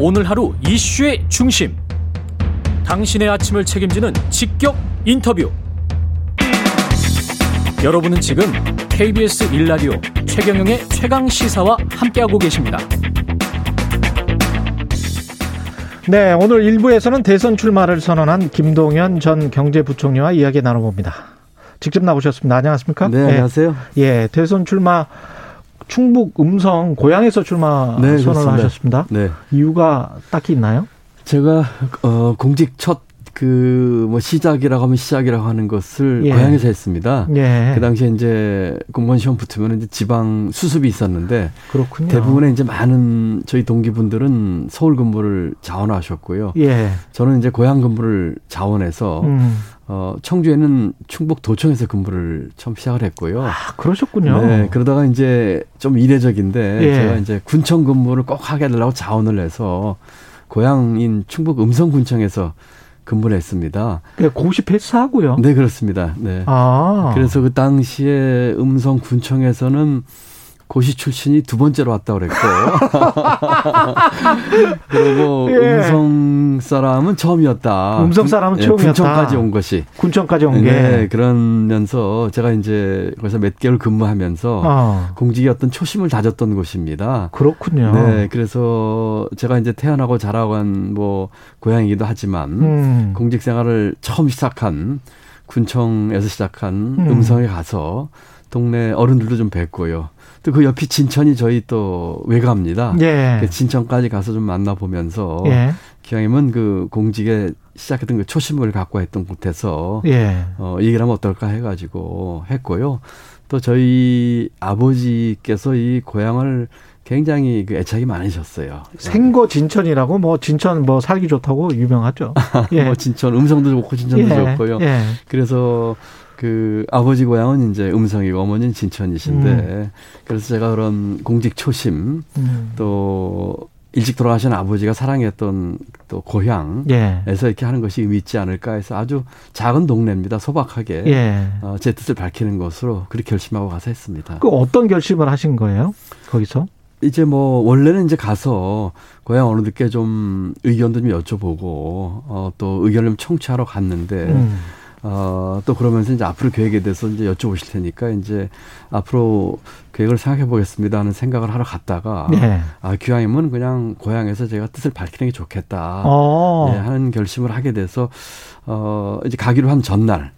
오늘 하루 이슈의 중심. 당신의 아침을 책임지는 직격 인터뷰. 여러분은 지금 KBS 일라디오 최경영의 최강 시사와 함께하고 계십니다. 네, 오늘 1부에서는 대선 출마를 선언한 김동연 전 경제부총리와 이야기 나눠봅니다. 직접 나오셨습니다. 안녕하십니까? 네, 안녕하세요. 예, 예 대선 출마 충북 음성 고향에서 출마 네, 선언을 하셨습니다. 네. 이유가 딱히 있나요? 제가 어 공직 첫 그 뭐 시작이라고 하면 시작이라고 하는 것을 예. 고향에서 했습니다. 예. 그 당시에 이제 공무원 시험 붙으면 이제 지방 수습이 있었는데 그렇군요. 대부분의 이제 많은 저희 동기분들은 서울 근무를 자원하셨고요. 예. 저는 이제 고향 근무를 자원해서 음. 어, 청주에는 충북 도청에서 근무를 처음 시작을 했고요. 아, 그러셨군요. 네, 그러다가 이제 좀 이례적인데 예. 제가 이제 군청 근무를 꼭 하게 되려고 자원을 해서 고향인 충북 음성군청에서 근무를 했습니다. 네, 고시 패스하고요. 네, 그렇습니다. 네. 아. 그래서 그 당시에 음성군청에서는 고시 출신이 두 번째로 왔다 그랬고 그리고 예. 음성 사람은 처음이었다. 음성 사람은 예, 처음이었다. 군청까지 온 것이. 군청까지 온 게. 네, 그러면서 제가 이제 거기서 몇 개월 근무하면서 아. 공직의 어떤 초심을 다졌던 곳입니다. 그렇군요. 네, 그래서 제가 이제 태어나고 자라간 뭐 고향이기도 하지만 음. 공직 생활을 처음 시작한 군청에서 시작한 음. 성에 가서 동네 어른들도 좀 뵙고요. 또 그 옆이 진천이 저희 또 외가입니다. 예. 그 진천까지 가서 좀 만나보면서 예. 기왕이면 그 공직에 시작했던 그 초심을 갖고 했던 곳에서 예. 어, 얘기를 하면 어떨까 해가지고 했고요. 또 저희 아버지께서 이 고향을 굉장히 그 애착이 많으셨어요. 생거 진천이라고 뭐 진천 뭐 살기 좋다고 유명하죠. 예. 뭐 진천 음성도 좋고 진천도 예. 좋고요. 예. 그래서 그 아버지 고향은 이제 음성이고 어머니는 진천이신데 음. 그래서 제가 그런 공직 초심 음. 또 일찍 돌아가신 아버지가 사랑했던 또 고향에서 예. 이렇게 하는 것이 의미 있지 않을까 해서 아주 작은 동네입니다. 소박하게 예. 어, 제 뜻을 밝히는 것으로 그렇게 결심하고 가서 했습니다. 그 어떤 결심을 하신 거예요? 거기서? 이제 뭐 원래는 이제 가서 고향 어른들께 좀 의견도 좀 여쭤보고 어, 또 의견을 좀 청취하러 갔는데 음. 어, 또 그러면서 이제 앞으로 계획에 대해서 이제 여쭤보실 테니까 이제 앞으로 계획을 생각해 보겠습니다 하는 생각을 하러 갔다가 네. 아, 기왕이면 그냥 고향에서 제가 뜻을 밝히는 게 좋겠다 어. 네, 하는 결심을 하게 돼서 어, 이제 가기로 한 전날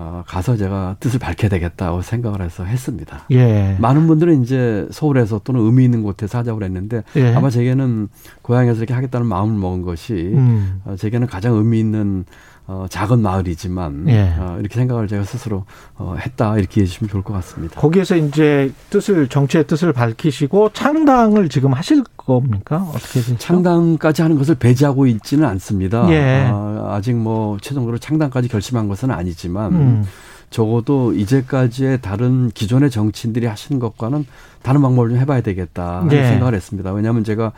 어, 가서 제가 뜻을 밝혀야 되겠다고 생각을 해서 했습니다. 예. 많은 분들은 이제 서울에서 또는 의미 있는 곳에서 하자고 그랬는데 예. 아마 제게는 고향에서 이렇게 하겠다는 마음을 먹은 것이 음. 어, 제게는 가장 의미 있는 어, 작은 마을이지만 예. 어, 이렇게 생각을 제가 스스로 어, 했다 이렇게 해주시면 좋을 것 같습니다. 거기에서 이제 뜻을 정치의 뜻을 밝히시고 창당을 지금 하실 겁니까? 어떻게 되죠? 창당까지 하는 것을 배제하고 있지는 않습니다. 예. 아, 아직 뭐 최종적으로 창당까지 결심한 것은 아니지만 음. 적어도 이제까지의 다른 기존의 정치인들이 하신 것과는 다른 방법을 좀 해봐야 되겠다 하는 예. 생각을 했습니다. 왜냐하면 제가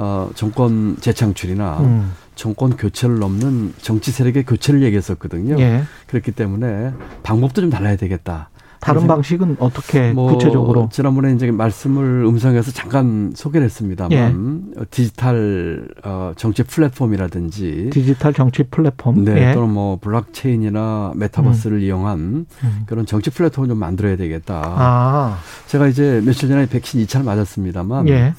어, 정권 재창출이나 음. 정권 교체를 넘는 정치 세력의 교체를 얘기했었거든요. 예. 그렇기 때문에 방법도 좀 달라야 되겠다. 다른 방식은 어떻게 뭐 구체적으로? 지난번에 이제 말씀을 음성에서 잠깐 소개를 했습니다만 예. 디지털 어, 정치 플랫폼이라든지 디지털 정치 플랫폼 네, 예. 또는 뭐 블록체인이나 메타버스를 음. 이용한 음. 그런 정치 플랫폼을 좀 만들어야 되겠다. 아. 제가 이제 며칠 전에 백신 2차를 맞았습니다만 예.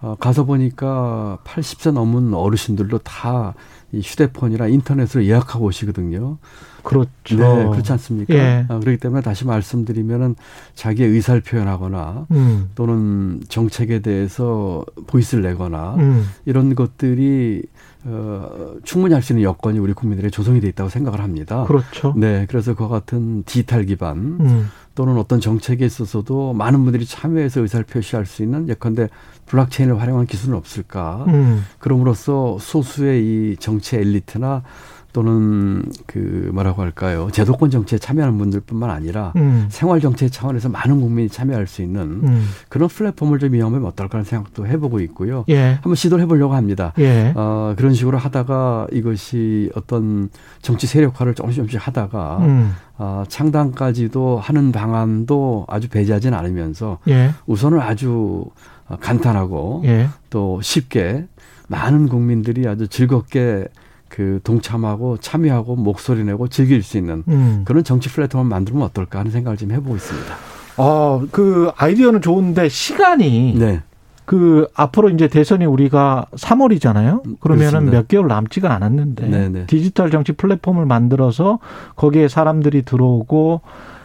어, 가서 보니까 80세 넘은 어르신들도 다 이 휴대폰이나 인터넷으로 예약하고 오시거든요. 그렇죠. 네, 그렇지 않습니까? 예. 아, 그렇기 때문에 다시 말씀드리면은 자기의 의사를 표현하거나 음. 또는 정책에 대해서 voice를 내거나 음. 이런 것들이 어, 충분히 할 수 있는 여건이 우리 국민들의 조성이 돼 있다고 생각을 합니다. 그렇죠. 네, 그래서 그와 같은 디지털 기반 음. 또는 어떤 정책에 있어서도 많은 분들이 참여해서 의사를 표시할 수 있는 예컨대 블록체인을 활용한 기술은 없을까? 음. 그럼으로써 소수의 이 정치 엘리트나 또는 그 뭐라고 할까요 제도권 정치에 참여하는 분들뿐만 아니라 음. 생활 정치 차원에서 많은 국민이 참여할 수 있는 음. 그런 플랫폼을 좀 이용하면 어떨까 하는 생각도 해보고 있고요. 예. 한번 시도를 해보려고 합니다. 예. 어, 그런 식으로 하다가 이것이 어떤 정치 세력화를 조금씩 조금씩 하다가 음. 어, 창당까지도 하는 방안도 아주 배제하지는 않으면서 예. 우선은 아주 어, 간단하고 예. 또 쉽게 많은 국민들이 아주 즐겁게 그 동참하고 참여하고 목소리 내고 즐길 수 있는 음. 그런 정치 플랫폼을 만들면 어떨까 하는 생각을 지금 해보고 있습니다. 어, 그 아이디어는 좋은데 시간이 네. 그 앞으로 이제 대선이 우리가 3월이잖아요. 그러면은 그렇습니다. 몇 개월 남지가 않았는데 네네. 디지털 정치 플랫폼을 만들어서 거기에 사람들이 들어오고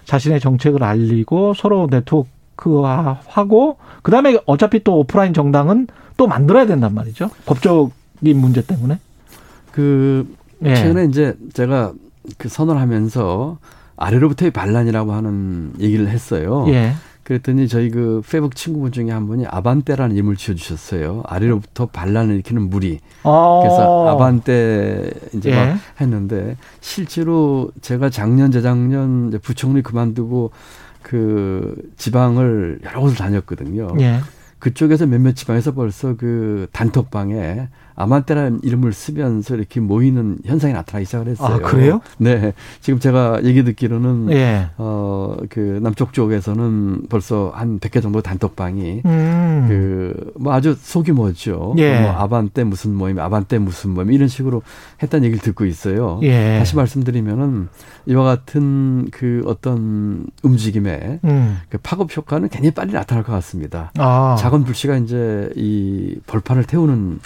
자신의 정책을 알리고 서로 네트워크화하고 그다음에 어차피 또 오프라인 정당은 또 만들어야 된단 말이죠. 법적인 문제 때문에. 그 예. 최근에 이제 제가 그 선언하면서 아래로부터의 반란이라고 하는 얘기를 했어요. 예. 그랬더니 저희 그 페북 친구분 중에 한 분이 아반떼라는 이름을 지어주셨어요. 아래로부터 반란을 일으키는 무리. 어. 그래서 아반떼 이제 예. 막 했는데 실제로 제가 작년 재작년 이제 부총리 그만두고 그 지방을 여러 곳을 다녔거든요. 예. 그쪽에서 몇몇 지방에서 벌써 그 단톡방에 아만떼라는 이름을 쓰면서 이렇게 모이는 현상이 나타나기 시작을 했어요. 아, 그래요? 네. 지금 제가 얘기 듣기로는 예. 어, 그 남쪽 쪽에서는 벌써 한 100개 정도 단톡방이 음. 그, 뭐 아주 소규모죠. 예. 뭐 아반떼 무슨 모임, 아반떼 무슨 모임, 이런 식으로 했다는 얘기를 듣고 있어요. 예. 다시 말씀드리면은 이와 같은 그 어떤 움직임에 음. 그 파급 효과는 굉장히 빨리 나타날 것 같습니다. 아. 작은 불씨가 이제 이 벌판을 태우는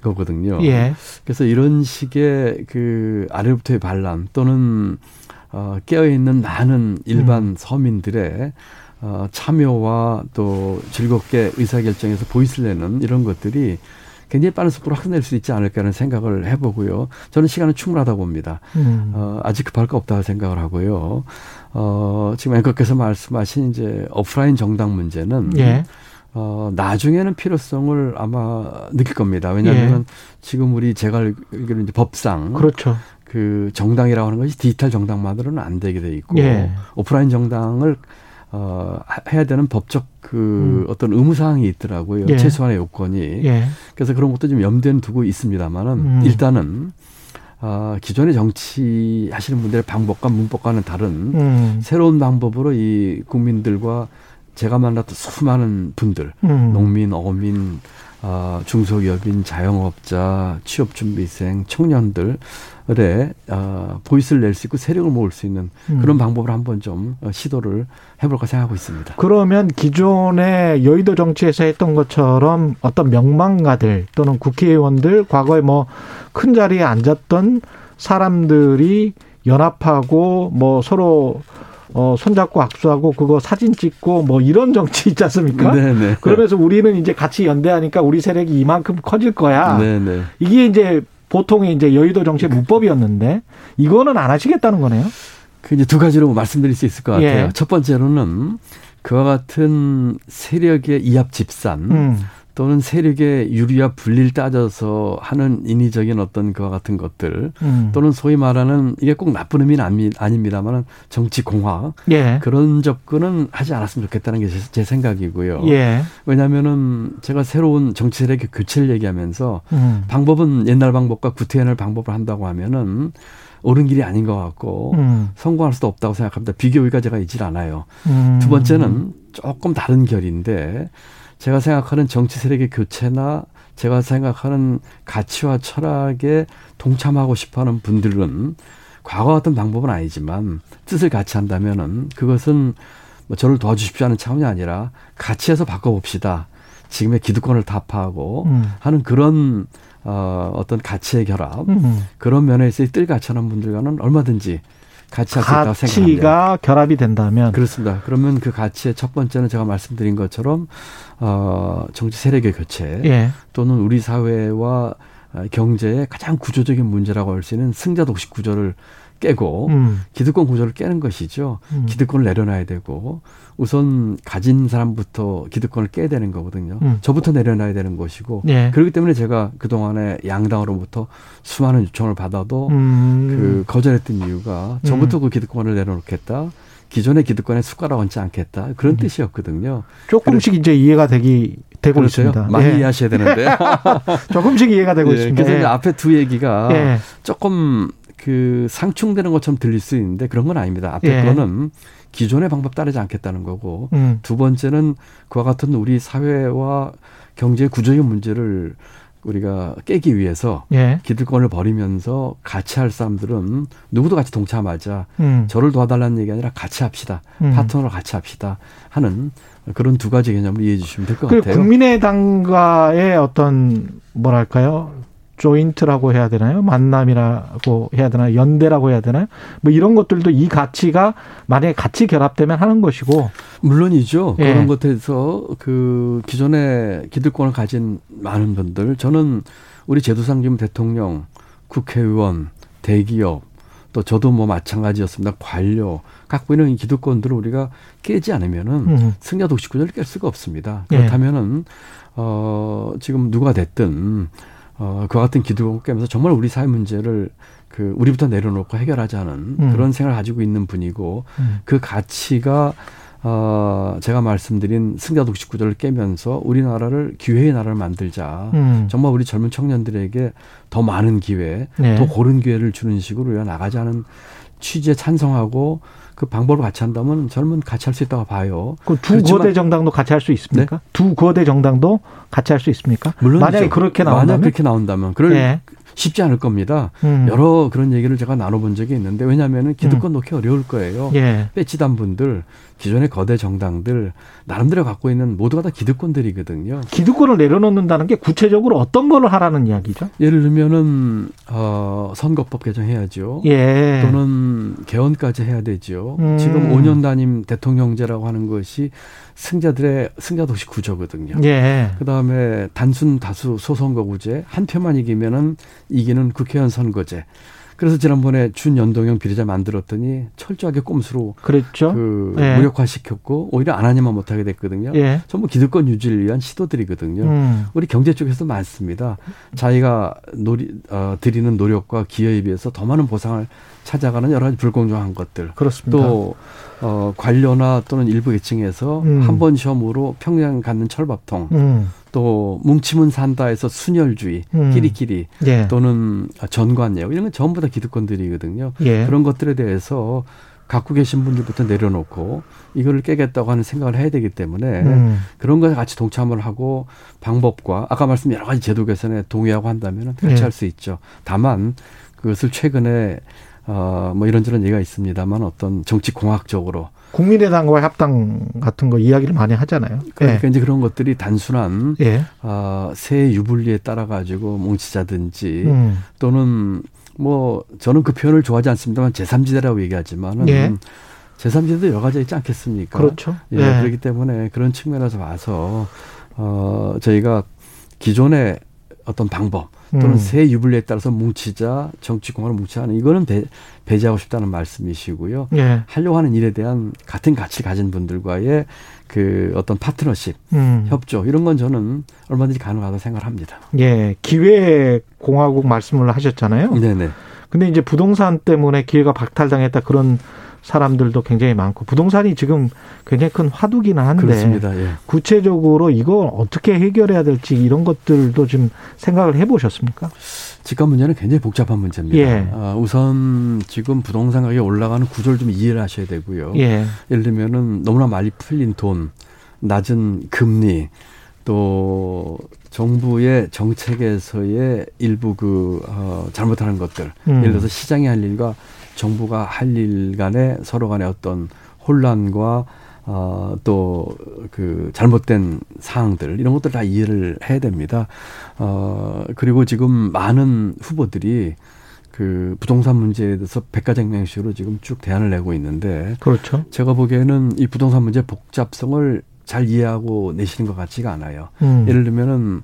거거든요. 예. 그래서 이런 식의 그 아래부터의 반란 또는 어, 깨어있는 많은 일반 음. 서민들의 어, 참여와 또 즐겁게 의사결정에서 보이스를 내는 이런 것들이 굉장히 빠른 속도로 확산될 수 있지 않을까라는 생각을 해보고요. 저는 시간은 충분하다고 봅니다. 음. 어, 아직 급할 거 없다고 생각을 하고요. 어, 지금 앵커께서 말씀하신 이제 오프라인 정당 문제는 예. 어, 나중에는 필요성을 아마 느낄 겁니다. 왜냐하면 지금 우리 제가 알기로 이제 법상 그렇죠. 그 정당이라고 하는 것이 디지털 정당만으로는 안 되게 돼 있고 예. 오프라인 정당을 어, 하- 해야 되는 법적 그 음. 어떤 의무 사항이 있더라고요. 예. 최소한의 요건이. 예. 그래서 그런 것도 좀 염두에는 두고 있습니다만은 음. 일단은 아, 기존의 정치 하시는 분들의 방법과 문법과는 다른 음. 새로운 방법으로 이 국민들과 제가 만났던 수많은 분들, 음. 농민, 어민, 아, 중소기업인, 자영업자, 취업준비생, 청년들의 아, 보이스를 낼 수 있고 세력을 모을 수 있는 음. 그런 방법을 한번 좀 어, 시도를 해볼까 생각하고 있습니다. 그러면 기존의 여의도 정치에서 했던 것처럼 어떤 명망가들 또는 국회의원들 과거에 뭐 큰 자리에 앉았던 사람들이 연합하고 뭐 서로 어 손잡고 악수하고 그거 사진 찍고 뭐 이런 정치 있지 않습니까? 네네. 그러면서 우리는 이제 같이 연대하니까 우리 세력이 이만큼 커질 거야. 네네. 이게 이제 보통의 이제 여의도 정치의 문법이었는데 이거는 안 하시겠다는 거네요. 그 이제 두 가지로 말씀드릴 수 있을 것 같아요. 예. 첫 번째로는 그와 같은 세력의 이합 집산 음. 또는 세력의 유리와 분리를 따져서 하는 인위적인 어떤 그와 같은 것들 음. 또는 소위 말하는 이게 꼭 나쁜 의미는 아니- 아닙니다만은 정치 공학 예. 그런 접근은 하지 않았으면 좋겠다는 게 제 생각이고요. 예. 왜냐하면은 제가 새로운 정치 세력의 교체를 얘기하면서 음. 방법은 옛날 방법과 구태연을 방법을 한다고 하면은 옳은 길이 아닌 것 같고 음. 성공할 수도 없다고 생각합니다. 비교 의가 제가 있질 않아요. 음. 두 번째는 조금 다른 결인데 제가 생각하는 정치 세력의 교체나 제가 생각하는 가치와 철학에 동참하고 싶어 하는 분들은 과거 같은 방법은 아니지만 뜻을 같이 한다면은 그것은 뭐 저를 도와주십시오 하는 차원이 아니라 같이 해서 바꿔봅시다. 지금의 기득권을 타파하고 음. 하는 그런 어, 어떤 가치의 결합 음. 그런 면에서 뜰 같이 하는 분들과는 얼마든지 같이 있다고 생각합니다. 가치가 결합이 된다면 그렇습니다. 그러면 그 가치의 첫 번째는 제가 말씀드린 것처럼 어 정치 세력의 교체 예. 또는 우리 사회와 어, 경제의 가장 구조적인 문제라고 할 수 있는 승자 독식 구조를 깨고 음. 기득권 구조를 깨는 것이죠. 음. 기득권을 내려놔야 되고 우선 가진 사람부터 기득권을 깨야 되는 거거든요. 음. 저부터 내려놔야 되는 것이고 예. 그렇기 때문에 제가 그 동안에 양당으로부터 수많은 요청을 받아도 음. 그 거절했던 이유가 저부터 그 기득권을 내려놓겠다. 기존의 기득권에 숟가락 얹지 않겠다. 그런 음. 뜻이었거든요. 조금씩 이제 이해가 되기 되고 그렇죠? 있습니다. 많이 예. 이해하셔야 되는데. 조금씩 이해가 되고 예, 있습니다. 그래서 예. 앞에 두 얘기가 예. 조금 그 상충되는 것처럼 들릴 수 있는데 그런 건 아닙니다. 앞에 예. 거는 기존의 방법 따르지 않겠다는 거고 음. 두 번째는 그와 같은 우리 사회와 경제 구조의 문제를 우리가 깨기 위해서 예. 기득권을 버리면서 같이 할 사람들은 누구도 같이 동참하자. 음. 저를 도와달라는 얘기 아니라 같이 합시다. 음. 파트너로 같이 합시다. 하는 그런 두 가지 개념을 이해해 주시면 될것그 같아요. 국민의당과의 어떤 뭐랄까요? 조인트라고 해야 되나요? 만남이라고 해야 되나요? 연대라고 해야 되나요? 뭐 이런 것들도 이 가치가 만약에 같이 결합되면 하는 것이고 물론이죠. 예. 그런 것에서 그 기존의 기득권을 가진 많은 분들 저는 우리 제도상 지금 대통령, 국회의원, 대기업 또 저도 뭐 마찬가지였습니다. 관료 갖고 있는 이 기득권들을 우리가 깨지 않으면은 음. 승자 독식구조를 깰 수가 없습니다. 예. 그렇다면은 어 지금 누가 됐든 어 그와 같은 기득권 깨면서 정말 우리 사회 문제를 그 우리부터 내려놓고 해결하자는 음. 그런 생각을 가지고 있는 분이고 음. 그 가치가 어 제가 말씀드린 승자 독식 구조를 깨면서 우리나라를 기회의 나라를 만들자. 음. 정말 우리 젊은 청년들에게 더 많은 기회, 네. 더 고른 기회를 주는 식으로 나가자는 취지에 찬성하고 그 방법을 같이 한다면 젊은 같이 할 수 있다고 봐요. 그두 거대 정당도 같이 할 수 있습니까? 두 거대 정당도 같이 할 수 있습니까? 물론 만약에 그렇게 나온다면 만약 그렇게 나온다면 그럴 예. 쉽지 않을 겁니다. 음. 여러 그런 얘기를 제가 나눠본 적이 있는데 왜냐하면 기득권 놓기 어려울 거예요. 예. 빼치단 분들, 기존의 거대 정당들 나름대로 갖고 있는 모두가 다 기득권들이거든요. 기득권을 내려놓는다는 게 구체적으로 어떤 거를 하라는 이야기죠? 예를 들면은 어, 선거법 개정해야죠. 예. 또는 개헌까지 해야 되죠. 음. 지금 5년 단임 대통령제라고 하는 것이 승자들의 승자 도시 구조거든요. 예. 그다음에 단순 다수 소선거구제 한 표만 이기면은 이기는 국회의원 선거제. 그래서 지난번에 준연동형 비례자 만들었더니 철저하게 꼼수로 그랬죠. 그 예. 무력화시켰고 오히려 안 하냐만 못하게 됐거든요. 예. 전부 기득권 유지를 위한 시도들이거든요. 음. 우리 경제 쪽에서 많습니다. 자기가 노리, 어, 드리는 노력과 기여에 비해서 더 많은 보상을 찾아가는 여러 가지 불공정한 것들. 그렇습니다. 또 어, 관료나 또는 일부 계층에서 음. 한번 시험으로 평양 갖는 철밥통, 음. 또 뭉치면 산다에서 순혈주의, 음. 끼리끼리 예. 또는 전관예우 이런 건 전부 다 기득권들이거든요. 예. 그런 것들에 대해서 갖고 계신 분들부터 내려놓고 이거를 깨겠다고 하는 생각을 해야 되기 때문에 음. 그런 것에 같이 동참을 하고 방법과 아까 말씀 여러 가지 제도 개선에 동의하고 한다면 같이 네. 할수 있죠. 다만 그것을 최근에 어 뭐 이런저런 얘기가 있습니다만 어떤 정치 공학적으로 국민의당과의 합당 같은 거 이야기를 많이 하잖아요. 그러니까 이제 그런 것들이 단순한 예. 예. 어 새 유불리에 따라 가지고 뭉치자든지 음. 또는 뭐 저는 그 표현을 좋아하지 않습니다만 제3지대라고 얘기하지만은 예. 제3지대도 여러 가지 있지 않겠습니까? 그렇죠. 예, 예. 그렇기 때문에 그런 측면에서 봐서 어 저희가 기존의 어떤 방법 또는 음. 새 유불리에 따라서 뭉치자 정치 공화를 뭉치자는 이거는 배, 배제하고 싶다는 말씀이시고요. 예. 하려고 하는 일에 대한 같은 가치 가진 분들과의 그 어떤 파트너십, 음. 협조 이런 건 저는 얼마든지 가능하다고 생각합니다. 예. 기회 공화국 말씀을 하셨잖아요. 네네. 근데 이제 부동산 때문에 기회가 박탈당했다 그런 사람들도 굉장히 많고 부동산이 지금 굉장히 큰 화두기는 한데 그렇습니다. 예. 구체적으로 이걸 어떻게 해결해야 될지 이런 것들도 좀 생각을 해보셨습니까? 집값 문제는 굉장히 복잡한 문제입니다. 예. 아, 우선 지금 부동산 가격이 올라가는 구조를 좀 이해를 하셔야 되고요. 예. 예를 들면은 너무나 많이 풀린 돈, 낮은 금리, 또 정부의 정책에서의 일부 그 어, 잘못하는 것들, 음. 예를 들어서 시장이 할 일과 정부가 할 일 간에 서로 간에 어떤 혼란과 어, 또, 그, 잘못된 사항들, 이런 것들 다 이해를 해야 됩니다. 어, 그리고 지금 많은 후보들이 그 부동산 문제에 대해서 백과장명식으로 지금 쭉 대안을 내고 있는데, 그렇죠. 제가 보기에는 이 부동산 문제 복잡성을 잘 이해하고 내시는 것 같지가 않아요. 음. 예를 들면은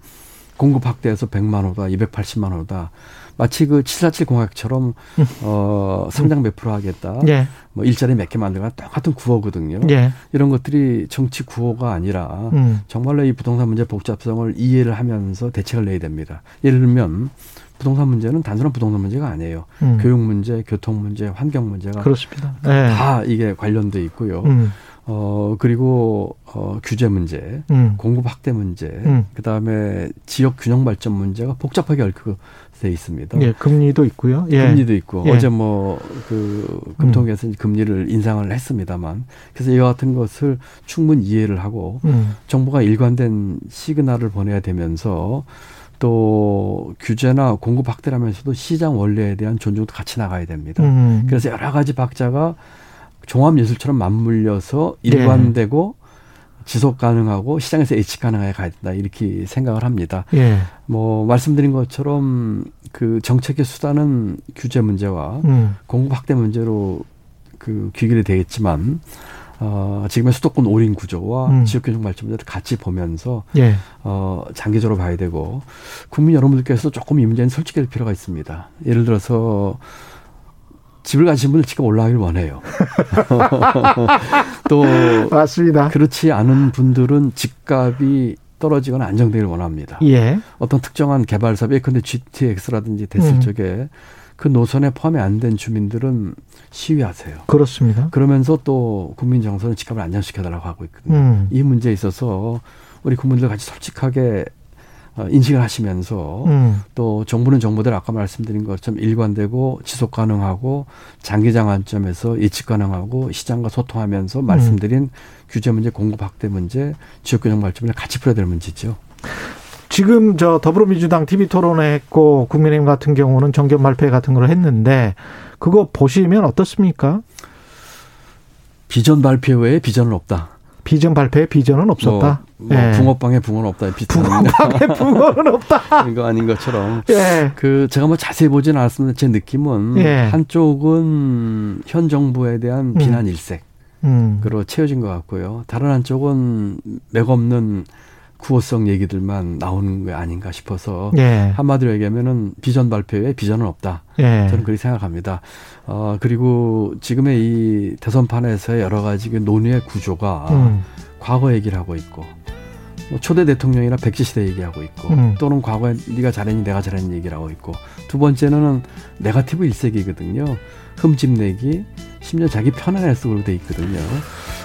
공급 확대해서 100만 호다, 280만 호다. 마치 그 747 공약처럼 어 성장 몇 프로 하겠다. 예. 뭐 일자리 몇 개 만들거나 똑같은 구호거든요. 예. 이런 것들이 정치 구호가 아니라 음. 정말로 이 부동산 문제 복잡성을 이해를 하면서 대책을 내야 됩니다. 예를 들면 부동산 문제는 단순한 부동산 문제가 아니에요. 음. 교육 문제, 교통 문제, 환경 문제가 그렇습니다. 예. 다 이게 관련돼 있고요. 음. 어, 그리고, 어, 규제 문제, 음. 공급 확대 문제, 음. 그 다음에 지역 균형 발전 문제가 복잡하게 얽혀져 있습니다. 예, 금리도 있고요. 예. 금리도 있고 예. 어제 뭐 그 금통위에서 금리를 인상을 했습니다만 그래서 이와 같은 것을 충분히 이해를 하고 음. 정부가 일관된 시그널을 보내야 되면서 또 규제나 공급 확대라면서도 시장 원리에 대한 존중도 같이 나가야 됩니다. 음. 그래서 여러 가지 박자가 종합 예술처럼 맞물려서 네. 일관되고 지속 가능하고 시장에서 예측 가능하게 가야 된다 이렇게 생각을 합니다. 예. 뭐 말씀드린 것처럼 그 정책의 수단은 규제 문제와 음. 공급 확대 문제로 그 귀결이 되겠지만 어 지금의 수도권 올인 구조와 음. 지역 균형 발전 문제를 같이 보면서 예. 어 장기적으로 봐야 되고 국민 여러분들께서 조금 이 문제는 솔직할 필요가 있습니다. 예를 들어서 집을 가신 분들 집값 올라가길 원해요. 또 맞습니다. 그렇지 않은 분들은 집값이 떨어지거나 안정되길 원합니다. 예. 어떤 특정한 개발 사업, 예컨대 GTX라든지 됐을 음. 적에 그 노선에 포함이 안 된 주민들은 시위하세요. 그렇습니다. 그러면서 또 국민 정서는 집값을 안정시켜달라고 하고 있거든요. 음. 이 문제에 있어서 우리 국민들 같이 솔직하게 어, 인식을 하시면서 음. 또 정부는 정부대로 아까 말씀드린 것처럼 일관되고 지속 가능하고 장기장 관점에서 예측 가능하고 시장과 소통하면서 음. 말씀드린 규제 문제, 공급 확대 문제, 지역 균형 발전을 같이 풀어야 될 문제죠. 지금 저 더불어민주당 TV 토론회 했고 국민의힘 같은 경우는 정견 발표 같은 걸 했는데 그거 보시면 어떻습니까? 비전 발표 외에 비전은 없다. 비전 발표에 비전은 없었다. 뭐, 뭐 예. 붕어빵에 붕어는 없다. 붕어빵에 붕어는 없다. 이거 아닌 것처럼 예. 그 제가 뭐 자세히 보지는 않았습니다. 제 느낌은 예. 한쪽은 현 정부에 대한 비난 일색 음. 그로 채워진 것 같고요. 다른 한쪽은 맥없는 구호성 얘기들만 나오는 게 아닌가 싶어서 예. 한마디로 얘기하면은 비전 발표에 비전은 없다. 예. 저는 그렇게 생각합니다. 어 그리고 지금의 이 대선판에서의 여러 가지 그 논의의 구조가 음. 과거 얘기를 하고 있고 뭐 초대 대통령이나 백제 시대 얘기하고 있고 음. 또는 과거에 네가 잘했니 내가 잘했니 얘기를 하고 있고 두 번째는 네가티브 일색이거든요. 흠집 내기 심지어 자기 편안할 속으로 돼 있거든요.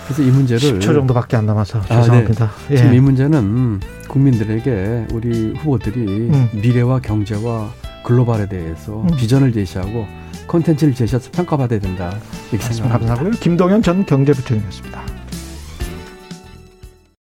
그래서 이 문제를 10초 정도밖에 안 남아서 아, 네. 죄송합니다. 예. 지금 이 문제는 국민들에게 우리 후보들이 음. 미래와 경제와 글로벌에 대해서 음. 비전을 제시하고 콘텐츠를 제시해서 평가받아야 된다 이렇게 생각합니다. 감사하고요. 김동현 전 경제부총리였습니다.